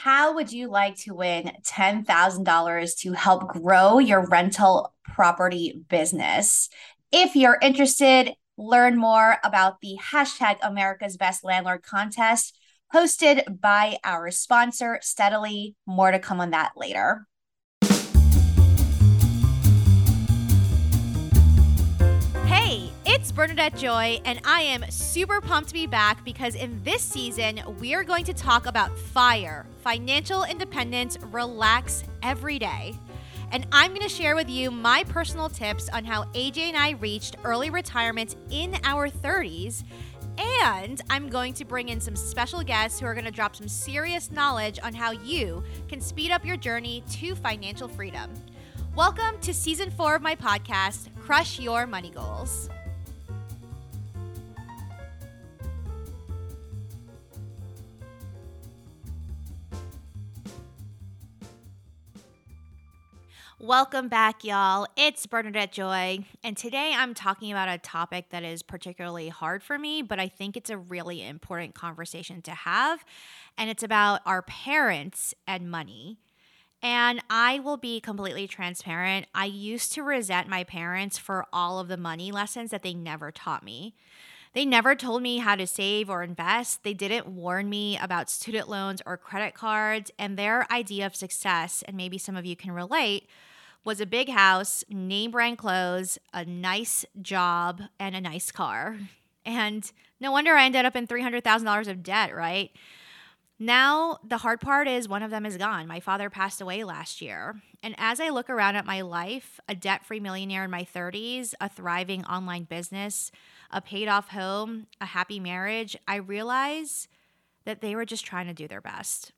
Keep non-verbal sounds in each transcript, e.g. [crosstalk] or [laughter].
How would you like to win $10,000 to help grow your rental property business? If you're interested, learn more about the hashtag America's Best Landlord contest hosted by our sponsor, Steadily. More to come on that later. It's Bernadette Joy, and I am super pumped to be back because in this season, we are going to talk about FIRE, financial independence, relax every day. And I'm going to share with you my personal tips on how AJ and I reached early retirement in our 30s. And I'm going to bring in some special guests who are going to drop some serious knowledge on how you can speed up your journey to financial freedom. Welcome to season four of my podcast, Crush Your Money Goals. Welcome back, y'all. It's Bernadette Joy, and today I'm talking about a topic that is particularly hard for me, but I think it's a really important conversation to have, and it's about our parents and money. And I will be completely transparent. I used to resent my parents for all of the money lessons that they never taught me. They never told me how to save or invest. They didn't warn me about student loans or credit cards. And their idea of success, and maybe some of you can relate, was a big house, name brand clothes, a nice job, and a nice car. [laughs] And no wonder I ended up in $300,000 of debt, right? Now, the hard part is one of them is gone. My father passed away last year. And as I look around at my life, a debt free millionaire in my 30s, a thriving online business, a paid off home, a happy marriage, I realize that they were just trying to do their best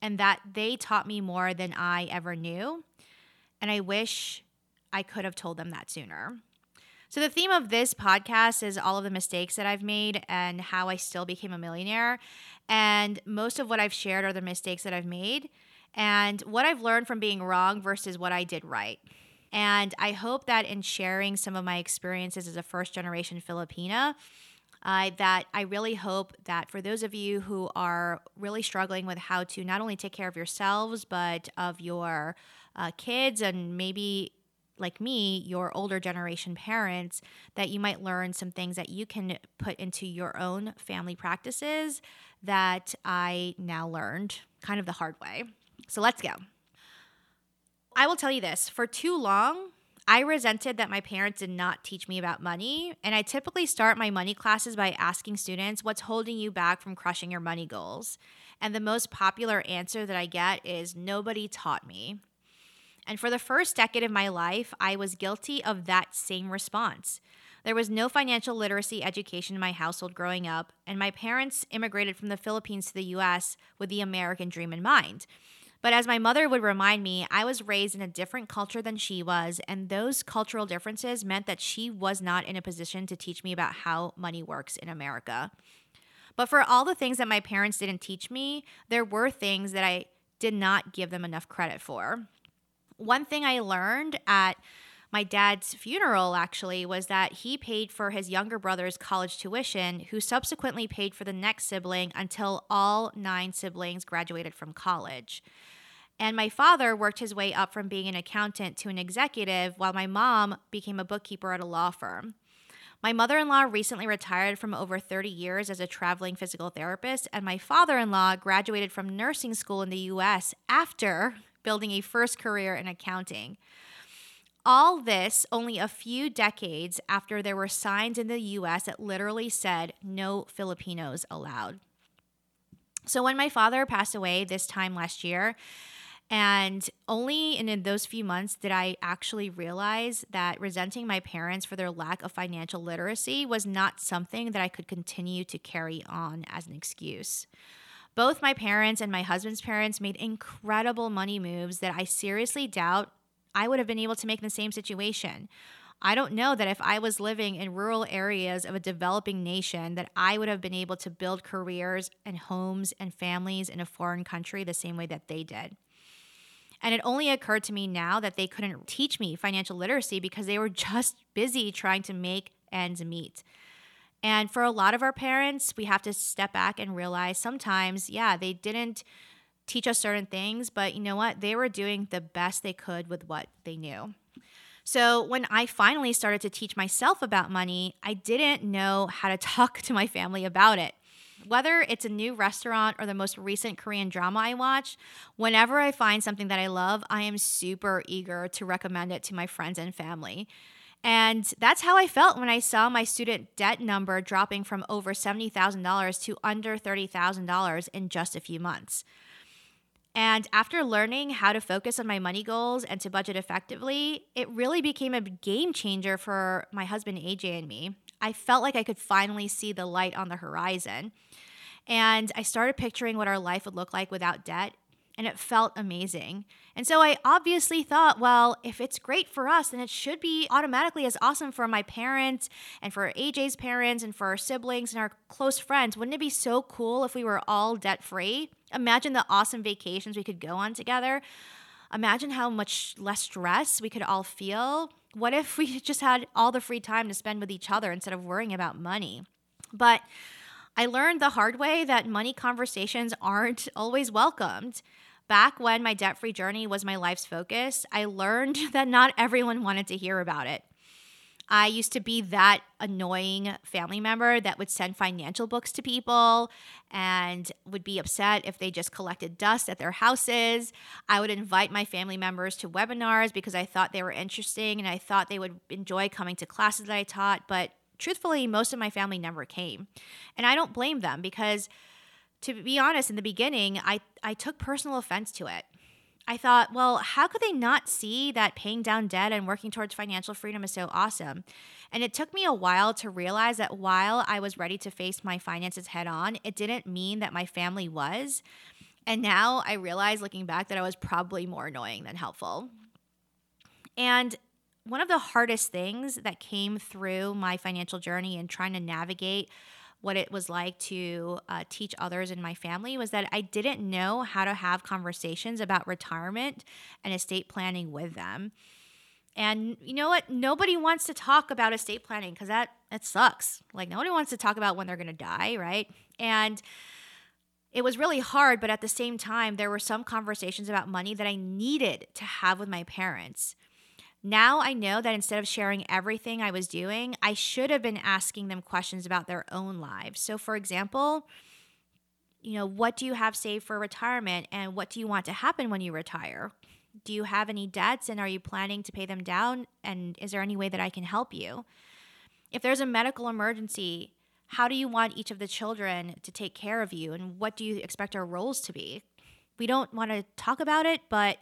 and that they taught me more than I ever knew. And I wish I could have told them that sooner. So, the theme of this podcast is all of the mistakes that I've made and how I still became a millionaire. And most of what I've shared are the mistakes that I've made and what I've learned from being wrong versus what I did right. And I hope that in sharing some of my experiences as a first generation Filipina, uh, that I really hope that for those of you who are really struggling with how to not only take care of yourselves, but of your uh, kids and maybe like me, your older generation parents, that you might learn some things that you can put into your own family practices that I now learned kind of the hard way. So let's go. I will tell you this for too long, I resented that my parents did not teach me about money. And I typically start my money classes by asking students, What's holding you back from crushing your money goals? And the most popular answer that I get is, Nobody taught me. And for the first decade of my life, I was guilty of that same response. There was no financial literacy education in my household growing up, and my parents immigrated from the Philippines to the US with the American dream in mind. But as my mother would remind me, I was raised in a different culture than she was, and those cultural differences meant that she was not in a position to teach me about how money works in America. But for all the things that my parents didn't teach me, there were things that I did not give them enough credit for one thing I learned at my dad's funeral actually was that he paid for his younger brother's college tuition, who subsequently paid for the next sibling until all nine siblings graduated from college. And my father worked his way up from being an accountant to an executive, while my mom became a bookkeeper at a law firm. My mother in law recently retired from over 30 years as a traveling physical therapist, and my father in law graduated from nursing school in the US after building a first career in accounting. All this only a few decades after there were signs in the US that literally said no Filipinos allowed. So when my father passed away this time last year, and only in those few months did I actually realize that resenting my parents for their lack of financial literacy was not something that I could continue to carry on as an excuse. Both my parents and my husband's parents made incredible money moves that I seriously doubt I would have been able to make in the same situation. I don't know that if I was living in rural areas of a developing nation that I would have been able to build careers and homes and families in a foreign country the same way that they did. And it only occurred to me now that they couldn't teach me financial literacy because they were [laughs] just busy trying to make ends meet. And for a lot of our parents, we have to step back and realize sometimes, yeah, they didn't teach us certain things, but you know what? They were doing the best they could with what they knew. So when I finally started to teach myself about money, I didn't know how to [laughs] talk to my family about it. Whether it's a new restaurant or the most recent Korean drama I watch, whenever I find something that I love, I am super eager to recommend it to my friends and family. And that's how I felt when I saw my student debt number dropping from over $70,000 to under $30,000 in just a few months. And after learning how to focus on my money goals and to budget effectively, it really became a game changer for my husband AJ and me. I felt like I could finally see the light on the horizon. And I started picturing what our life would look like without debt and it felt amazing. And so I obviously thought, well, if it's great for us, then it should be automatically as awesome for my parents and for AJ's parents and for our siblings and our close friends. Wouldn't it be so cool if we were all debt free? Imagine the awesome vacations we could go on together. Imagine how much less stress we could all feel. What if we [laughs] just had all the free time to spend with each other instead of worrying about money? But I learned the hard way that money conversations aren't always welcomed. Back when my debt free journey was my life's focus, I learned [laughs] that not everyone wanted to hear about it. I used to be that annoying family member that would send financial books to people and would be upset if they just collected dust at their houses. I would invite my family members to webinars because I thought they were interesting and I thought they would enjoy coming to classes that I taught. But truthfully, most of my family never came. And I don't blame them because to be honest, in the beginning, I, I took personal offense to it. I thought, well, how could they not see that paying down debt and working towards financial freedom is so awesome? And it took me a while to realize that while I was ready to face my finances head on, it didn't mean that my family was. And now I realize, looking back, that I was probably more annoying than helpful. And one of the hardest things that came through my financial journey and trying to navigate what it was like to uh, teach others in my family was that I didn't know how to have conversations about retirement and estate planning with them. And you know what? Nobody wants to talk about estate planning because that that sucks. Like nobody wants to talk about when they're going to die, right? And it was really hard, but at the same time, there were some conversations about money that I needed to have with my parents. Now I know that instead of sharing everything I was doing, I should have been asking them questions about their own lives. So, for example, you know, what do you have saved for retirement and what do you want to happen when you retire? Do you have any debts and are you planning to pay them down? And is there any way that I can help you? If there's a medical emergency, how do you want each of the children to take care of you and what do you expect our roles to be? We don't want to talk about it, but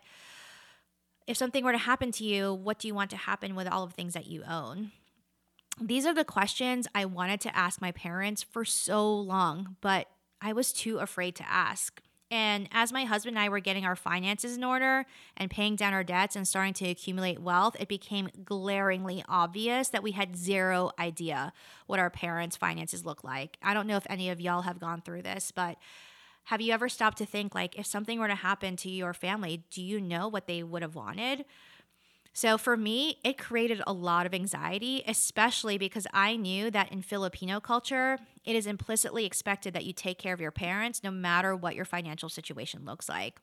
if something were to happen to you, what do you want to happen with all of the things that you own? These are the questions I wanted to ask my parents for so long, but I was too afraid to ask. And as my husband and I were getting our finances in order and paying down our debts and starting to accumulate wealth, it became glaringly obvious that we had zero idea what our parents' finances look like. I don't know if any of y'all have gone through this, but have you ever stopped to think, like, if something were to happen to your family, do you know what they would have wanted? So for me, it created a lot of anxiety, especially because I knew that in Filipino culture, it is implicitly expected that you take care of your parents no matter what your financial situation looks like.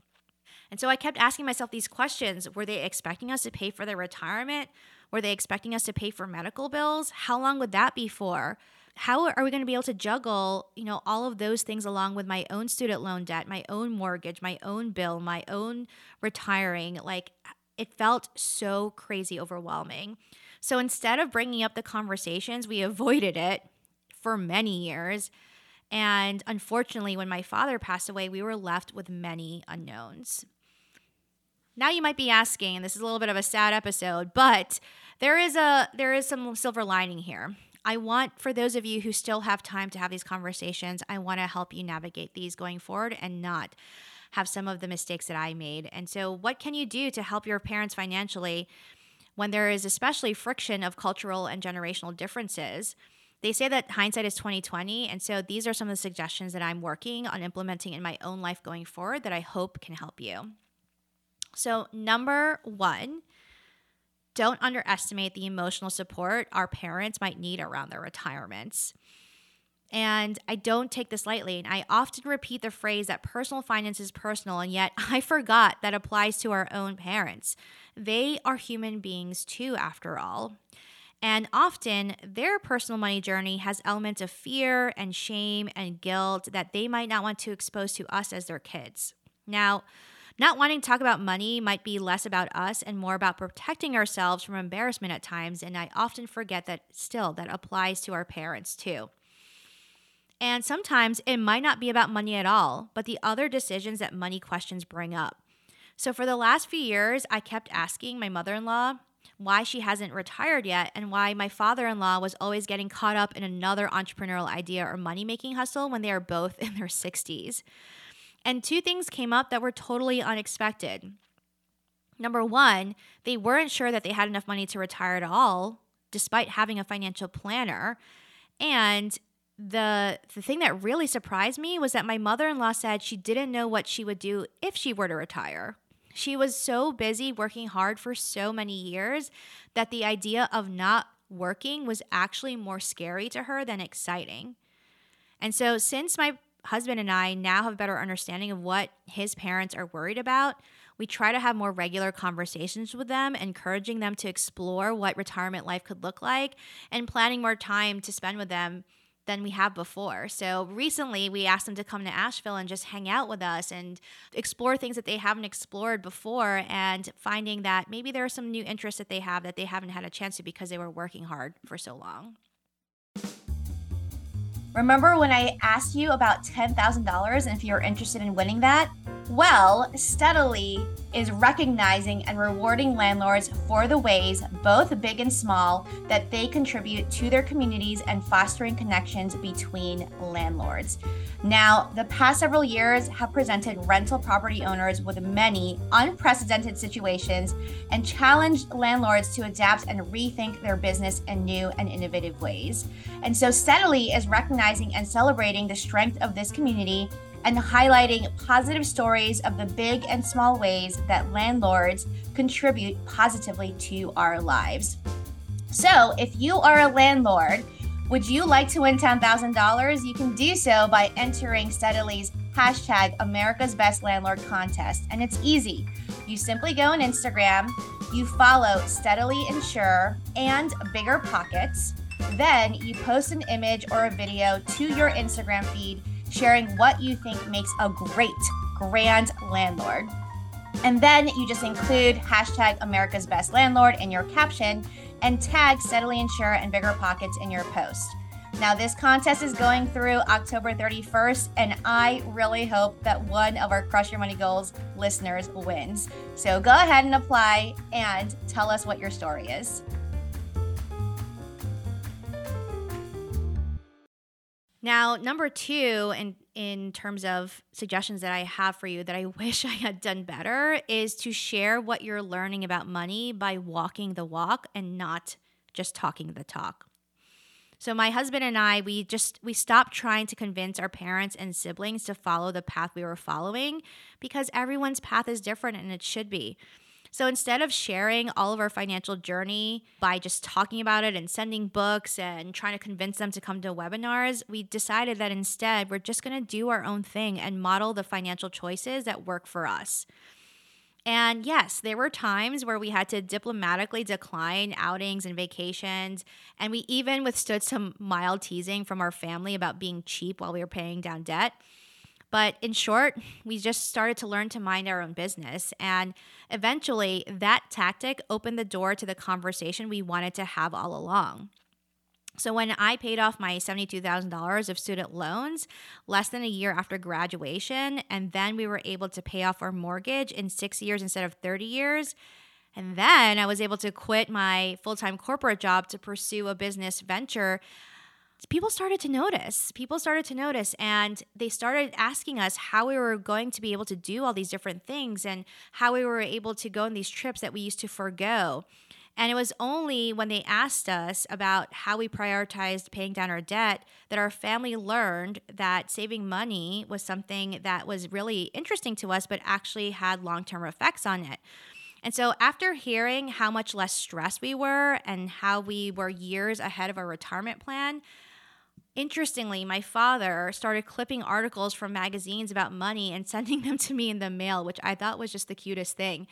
And so I kept asking myself these questions Were they expecting us to pay for their retirement? Were they expecting us to pay for medical bills? How long would that be for? How are we going to be able to juggle you know all of those things along with my own student loan debt my own mortgage my own bill my own retiring? Like it felt so crazy overwhelming. So instead of bringing up the conversations we avoided it for many years. And unfortunately when my father passed away we were left with many unknowns. Now you might be asking and this is a little bit of a sad episode but there is a there is some silver lining here I want, for those of you who still have time to have these conversations, I want to help you navigate these going forward and not have some of the mistakes that I made. And so, what can you do to help your parents financially when there is especially friction of cultural and generational differences? They say that hindsight is 2020, and so these are some of the suggestions that I'm working on implementing in my own life going forward that I hope can help you. So, number 1, don't underestimate the emotional support our parents might need around their retirements. And I don't take this lightly. And I often repeat the phrase that personal finance is personal, and yet [laughs] I forgot that applies to our own parents. They are human beings too, after all. And often their personal money journey has elements of fear and shame and guilt that they might not want to expose to us as their kids. Now, not wanting to talk about money might be less about us and more about protecting ourselves from embarrassment at times. And I often forget that still that applies to our parents too. And sometimes it might not be about money at all, but the other decisions that money questions bring up. So for the last few years, I kept asking my mother in law why she hasn't retired yet and why my father in law was always getting caught up in another entrepreneurial idea or money making hustle when they are both [laughs] in their 60s. And two things came up that were totally unexpected. Number one, they weren't sure that they had enough money to retire at all, despite having a financial planner. And the the thing that really surprised me was that my mother-in-law said she didn't know what she would do if she were to retire. She was so busy working hard for so many years that the idea of not working was actually more scary to her than exciting. And so since my husband and I now have a better understanding of what his parents are worried about. We try to have more regular conversations with them, encouraging them to explore what retirement life could look like and planning more time to spend with them than we have before. So recently, we asked them to come to Asheville and just hang out with us and explore things that they haven't explored before, and finding that maybe there are some new interests that they have that they haven't had a chance to because they were working hard for so long. Remember when I asked you about $10,000 and if you're interested in winning that? Well, Steadily is recognizing and rewarding landlords for the ways, both big and small, that they contribute to their communities and fostering connections between landlords. Now, the past several years have presented rental property owners with many unprecedented situations and challenged landlords to adapt and rethink their business in new and innovative ways. And so, Steadily is recognizing and celebrating the strength of this community and highlighting positive stories of the big and small ways that landlords contribute positively to our lives. So, if you are a landlord, would you like to win $10,000? You can do so by entering Steadily's hashtag America's Best Landlord contest. And it's easy. You simply go on Instagram, you follow Steadily Insure and Bigger Pockets. Then you post an image or a video to your Instagram feed sharing what you think makes a great grand landlord. And then you just include hashtag America's Best Landlord in your caption and tag Steadily Insure and Bigger Pockets in your post. Now, this contest is going through October 31st, and I really hope that one of our Crush Your Money Goals listeners wins. So go ahead and apply and tell us what your story is. Now, number two, in in terms of suggestions that I have for you that I [laughs] wish I had done better, is to share what you're learning about money by walking the walk and not just talking the talk. So my husband and I, we just we stopped trying to convince our parents and siblings to follow the path we were following because everyone's path is different and it should be. So instead of sharing all of our financial journey by just talking about it and sending books and trying to convince them to come to webinars, we decided that instead we're just going to do our own thing and model the financial choices that work for us. And yes, there were times where we had to diplomatically decline outings and vacations. And we even withstood some mild teasing from our family about being cheap while we were paying down debt. But in short, we just started to learn to mind our own business. And eventually, that tactic opened the door to the conversation we wanted to have all along. So, when I paid off my $72,000 of student loans less than a year after graduation, and then we were able to pay off our mortgage in six years instead of 30 years, and then I was able to quit my full time corporate job to pursue a business venture people started to notice. People started to notice, and they started asking us how we were going to be able to do all these different things and how we were able to go on these trips that we used to forego. And it was only when they asked us about how we prioritized paying down our debt that our family learned that saving money was something that was really interesting to us, but actually had long term effects on it. And so, after hearing how much less stressed we were and how we were years ahead of our retirement plan, Interestingly, my father started clipping articles from magazines about money and [laughs] sending them to me in the mail, which I thought was just the cutest thing.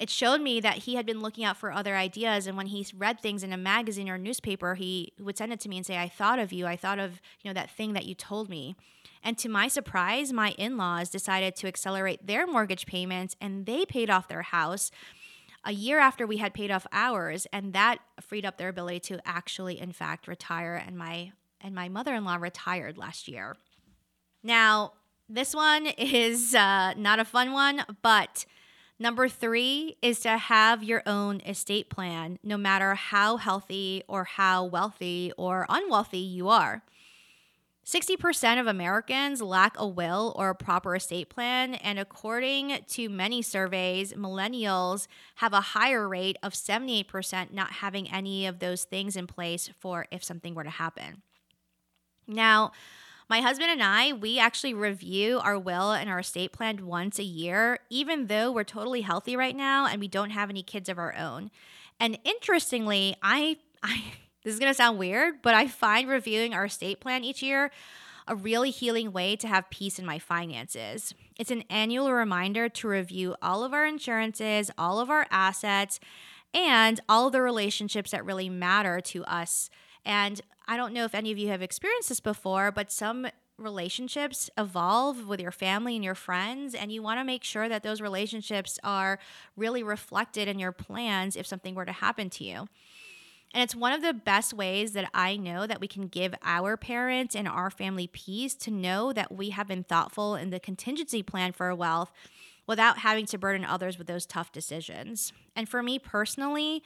It showed me that he had been looking out for other ideas, and when he read things in a magazine or a newspaper, he would send it to me and say, "I thought of you. I thought of you know that thing that you told me." And to my surprise, my in-laws decided to accelerate their mortgage payments, and they paid off their house a year after we had paid off ours, and that freed up their ability to actually, in fact, retire. And my and my mother in law retired last year. Now, this one is uh, not a fun one, but number three is to have your own estate plan, no matter how healthy or how wealthy or unwealthy you are. 60% of Americans lack a will or a proper estate plan, and according to many surveys, millennials have a higher rate of 78% not having any of those things in place for if something were to happen. Now, my husband and I, we actually review our will and our estate plan once a year, even though we're totally healthy right now and we don't have any kids of our own. And interestingly, I, [laughs] I this is going to sound weird, but I find reviewing our estate plan each year a really healing way to have peace in my finances. It's an annual reminder to review all of our insurances, all of our assets, and all the relationships that really matter to us. And I don't know if any of you have experienced this before, but some relationships evolve with your family and your friends, and you want to make sure that those relationships are really reflected in your plans if something were to happen to you. And it's one of the best ways that I know that we can give our parents and our family peace to know that we have been thoughtful in the contingency plan for wealth without having to burden others with those tough decisions. And for me personally,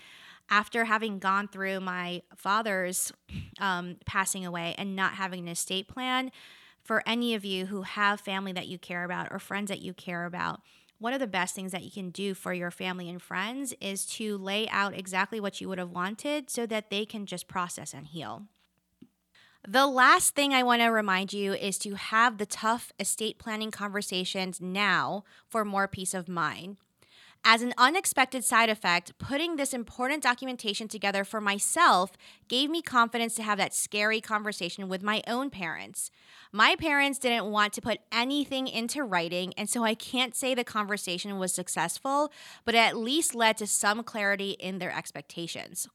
after having gone through my father's um, passing away and not having an estate plan, for any of you who have family that you care about or friends that you care about, one of the best things that you can do for your family and friends is to lay out exactly what you would have wanted so that they can just process and heal. The last thing I want to remind you is to have the tough estate planning conversations now for more peace of mind. As an unexpected side effect, putting this important documentation together for myself gave me confidence to have that scary conversation with my own parents. My parents didn't want to put anything into writing, and so I can't say the conversation was successful, but it at least led to some clarity in their expectations.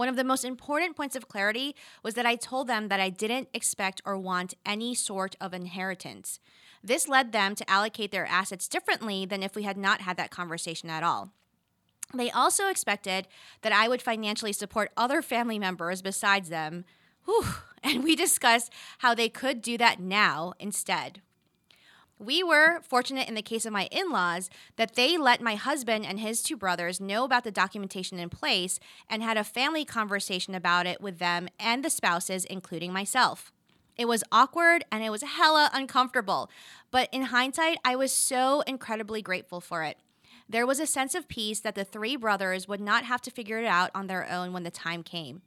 One of the most important points of clarity was that I told them that I didn't expect or want any sort of inheritance. This led them to allocate their assets differently than if we had not had that conversation at all. They also expected that I would financially support other family members besides them. Whew, [laughs] and we discussed how they could do that now instead. We were fortunate in the case of my in laws that they let my husband and his two brothers know about the documentation in place and had a family conversation about it with them and the spouses, including myself. It was awkward and it was hella uncomfortable. But in hindsight, I was so incredibly grateful for it. There was a sense of peace that the three brothers would not have to figure it out on their own when the time came.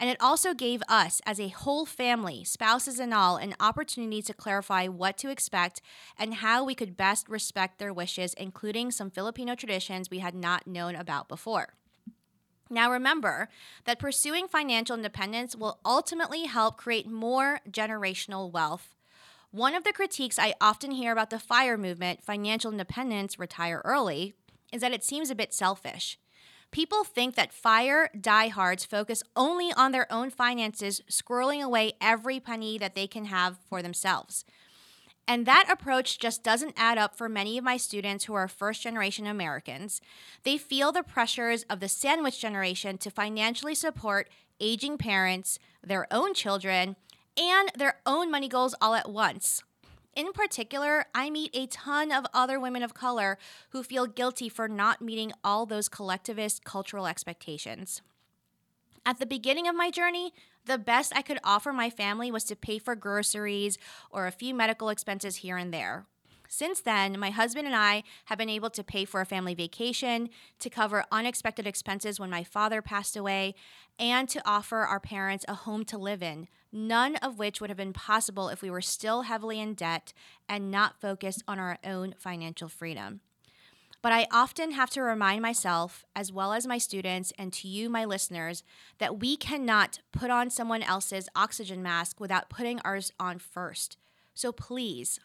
And it also gave us, as a whole family, spouses and all, an opportunity to clarify what to expect and how we could best respect their wishes, including some Filipino traditions we had not known about before. Now, remember that pursuing financial independence will ultimately help create more generational wealth. One of the critiques I often hear about the FIRE movement, financial independence, retire early, is that it seems a bit selfish. People think that FIRE diehards focus only on their own finances, squirreling away every penny that they can have for themselves. And that approach just doesn't add up for many of my students who are first generation Americans. They feel the pressures of the sandwich generation to financially support aging parents, their own children, and their own money goals all at once. In particular, I meet a ton of other women of color who feel guilty for not meeting all those collectivist cultural expectations. At the beginning of my journey, the best I could offer my family was to pay for groceries or a few medical expenses here and there. Since then, my husband and I have been able to pay for a family vacation, to cover unexpected expenses when my father passed away, and to offer our parents a home to live in, none of which would have been possible if we were still heavily in debt and not focused on our own financial freedom. But I often have to remind myself, as well as my students, and to you, my listeners, that we cannot put on someone else's oxygen mask without putting ours on first. So please,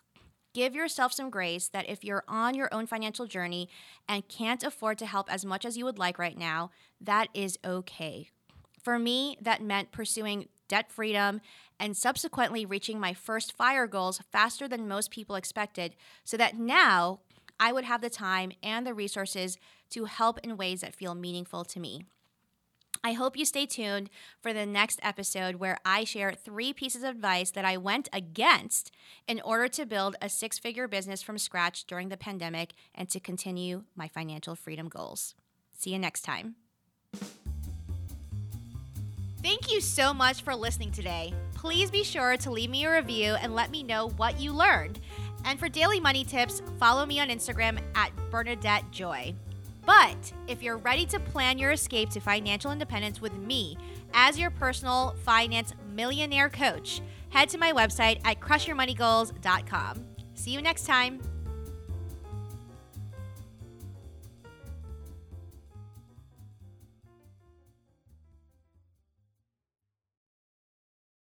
give yourself some grace that if you're on your own financial journey and can't afford to help as much as you would like right now, that is okay. For me, that meant pursuing debt freedom and subsequently reaching my first fire goals faster than most people expected, so that now I would have the time and the resources to help in ways that feel meaningful to me. I hope you stay tuned for the next episode where I share three pieces of advice that I went against in order to build a six figure business from scratch during the pandemic and to continue my financial freedom goals. See you next time. Thank you so much for listening today. Please be sure to leave me a review and let me know what you learned. And for daily money tips, follow me on Instagram at Bernadette Joy. But if you're ready to plan your escape to financial independence with me as your personal finance millionaire coach, head to my website at crushyourmoneygoals.com. See you next time.